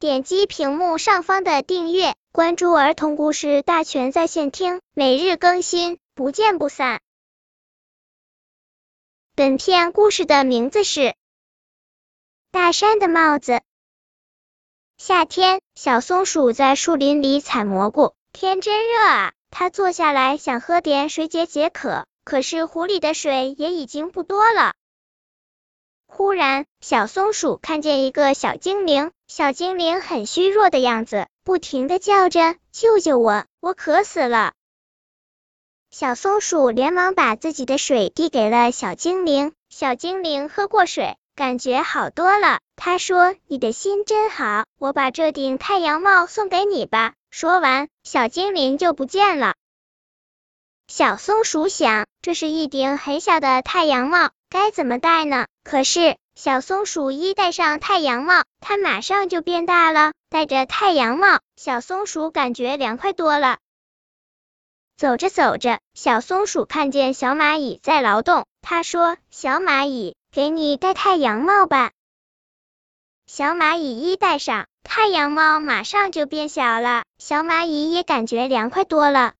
点击屏幕上方的订阅，关注儿童故事大全在线听，每日更新，不见不散。本片故事的名字是《大山的帽子》。夏天，小松鼠在树林里采蘑菇，天真热啊！它坐下来想喝点水解解渴，可是湖里的水也已经不多了。忽然，小松鼠看见一个小精灵，小精灵很虚弱的样子，不停的叫着：“救救我，我渴死了！”小松鼠连忙把自己的水递给了小精灵，小精灵喝过水，感觉好多了。他说：“你的心真好，我把这顶太阳帽送给你吧。”说完，小精灵就不见了。小松鼠想，这是一顶很小的太阳帽，该怎么戴呢？可是小松鼠一戴上太阳帽，它马上就变大了。戴着太阳帽，小松鼠感觉凉快多了。走着走着，小松鼠看见小蚂蚁在劳动，它说：“小蚂蚁，给你戴太阳帽吧。”小蚂蚁一戴上太阳帽，马上就变小了。小蚂蚁也感觉凉快多了。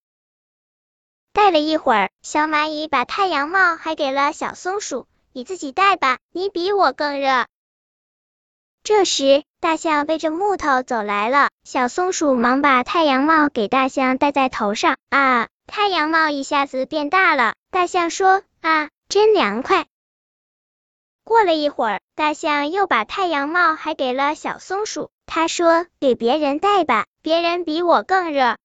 戴了一会儿，小蚂蚁把太阳帽还给了小松鼠，你自己戴吧，你比我更热。这时，大象背着木头走来了，小松鼠忙把太阳帽给大象戴在头上，啊，太阳帽一下子变大了。大象说，啊，真凉快。过了一会儿，大象又把太阳帽还给了小松鼠，他说，给别人戴吧，别人比我更热。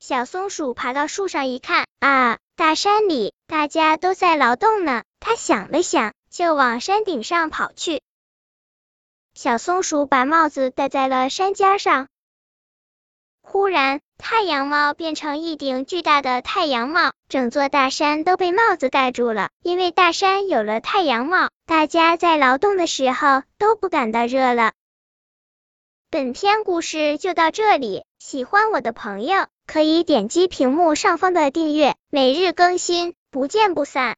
小松鼠爬到树上一看，啊，大山里大家都在劳动呢。他想了想，就往山顶上跑去。小松鼠把帽子戴在了山尖上。忽然，太阳帽变成一顶巨大的太阳帽，整座大山都被帽子盖住了。因为大山有了太阳帽，大家在劳动的时候都不感到热了。本篇故事就到这里，喜欢我的朋友可以点击屏幕上方的订阅，每日更新，不见不散。